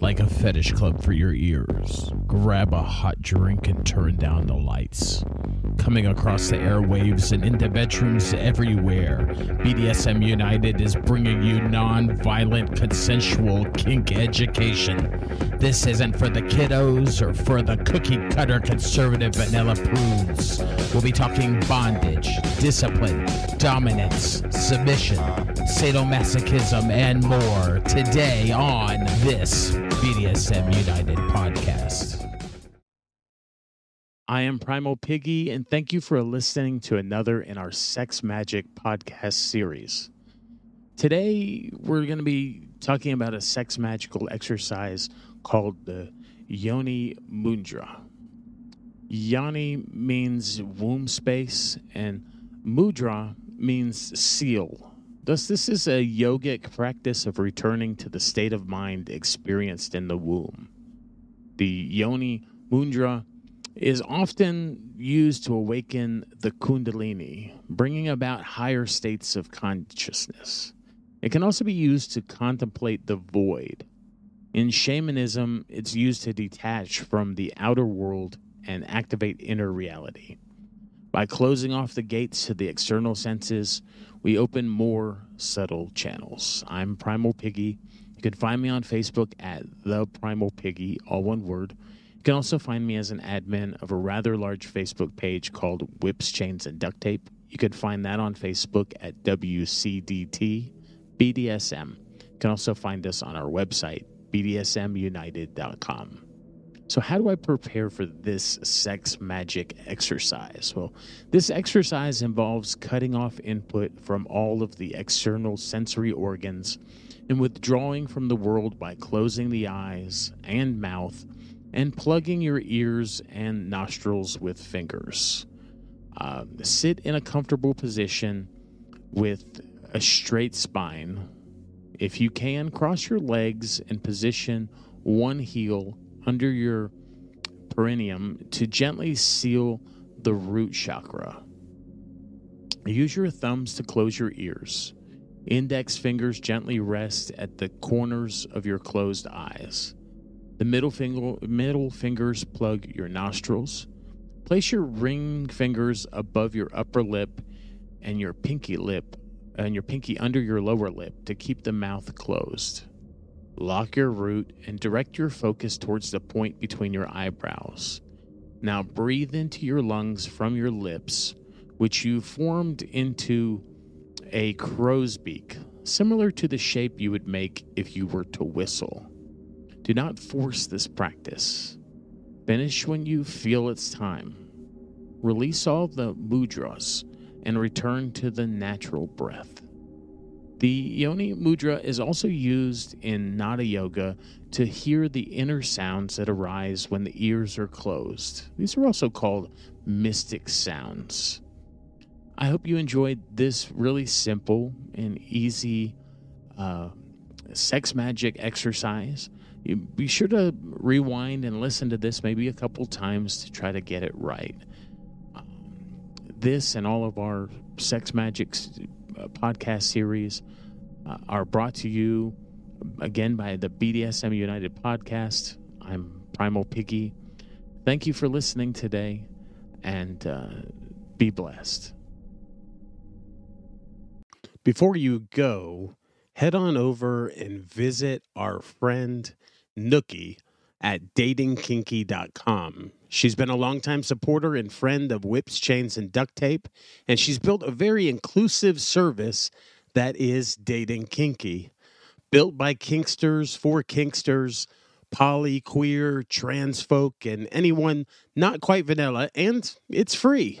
like a fetish club for your ears. Grab a hot drink and turn down the lights. Coming across the airwaves and into bedrooms everywhere, BDSM United is bringing you non violent consensual kink education. This isn't for the kiddos or for the cookie cutter conservative vanilla prudes. We'll be talking bondage, discipline, dominance, submission, sadomasochism, and more today on this BDSM United podcast. I am Primal Piggy, and thank you for listening to another in our Sex Magic podcast series. Today, we're going to be talking about a sex magical exercise called the Yoni Mudra. Yoni means womb space, and Mudra means seal. Thus, this is a yogic practice of returning to the state of mind experienced in the womb. The Yoni Mudra is often used to awaken the Kundalini, bringing about higher states of consciousness. It can also be used to contemplate the void. In shamanism, it's used to detach from the outer world and activate inner reality. By closing off the gates to the external senses, we open more subtle channels. I'm Primal Piggy. You can find me on Facebook at The Primal Piggy, all one word. You can also find me as an admin of a rather large Facebook page called Whips, Chains, and Duct Tape. You can find that on Facebook at WCDT BDSM. You can also find us on our website, BDSMUnited.com. So, how do I prepare for this sex magic exercise? Well, this exercise involves cutting off input from all of the external sensory organs and withdrawing from the world by closing the eyes and mouth and plugging your ears and nostrils with fingers. Uh, sit in a comfortable position with a straight spine. If you can, cross your legs and position one heel under your perineum to gently seal the root chakra. Use your thumbs to close your ears. Index fingers gently rest at the corners of your closed eyes. The middle finger middle fingers plug your nostrils. Place your ring fingers above your upper lip and your pinky lip and your pinky under your lower lip to keep the mouth closed. Lock your root and direct your focus towards the point between your eyebrows. Now breathe into your lungs from your lips, which you formed into a crow's beak, similar to the shape you would make if you were to whistle. Do not force this practice. Finish when you feel it's time. Release all the mudras and return to the natural breath. The Yoni Mudra is also used in Nada Yoga to hear the inner sounds that arise when the ears are closed. These are also called mystic sounds. I hope you enjoyed this really simple and easy uh, sex magic exercise. Be sure to rewind and listen to this maybe a couple times to try to get it right. This and all of our sex magics uh, podcast series uh, are brought to you again by the BDSM United podcast. I'm Primal Piggy. Thank you for listening today and uh, be blessed. Before you go, head on over and visit our friend Nookie at datingkinky.com. She's been a longtime supporter and friend of Whips, Chains, and Duct Tape, and she's built a very inclusive service that is Dating Kinky. Built by Kinksters for Kinksters, poly, queer, trans folk, and anyone not quite vanilla, and it's free.